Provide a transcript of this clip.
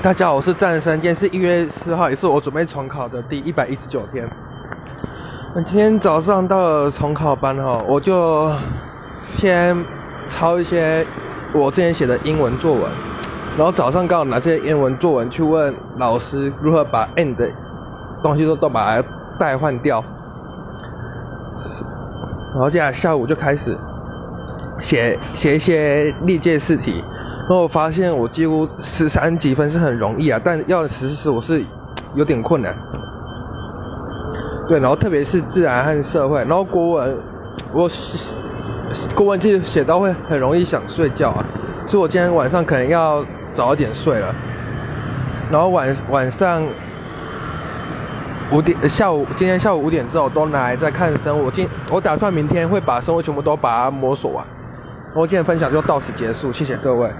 大家好，我是战神，今天是一月四号，也是我准备重考的第一百一十九天。那今天早上到了重考班哈，我就先抄一些我之前写的英文作文，然后早上刚好拿这些英文作文去问老师如何把 and 的东西都都把它代换掉，然后接下来下午就开始写写一些历届试题。然后我发现我几乎十三几分是很容易啊，但要十四我是有点困难。对，然后特别是自然和社会，然后国文，我国文其实写到会很容易想睡觉啊，所以我今天晚上可能要早一点睡了。然后晚晚上五点下午，今天下午五点之后都拿来再看生物。今我打算明天会把生物全部都把它摸索完。然后今天分享就到此结束，谢谢各位。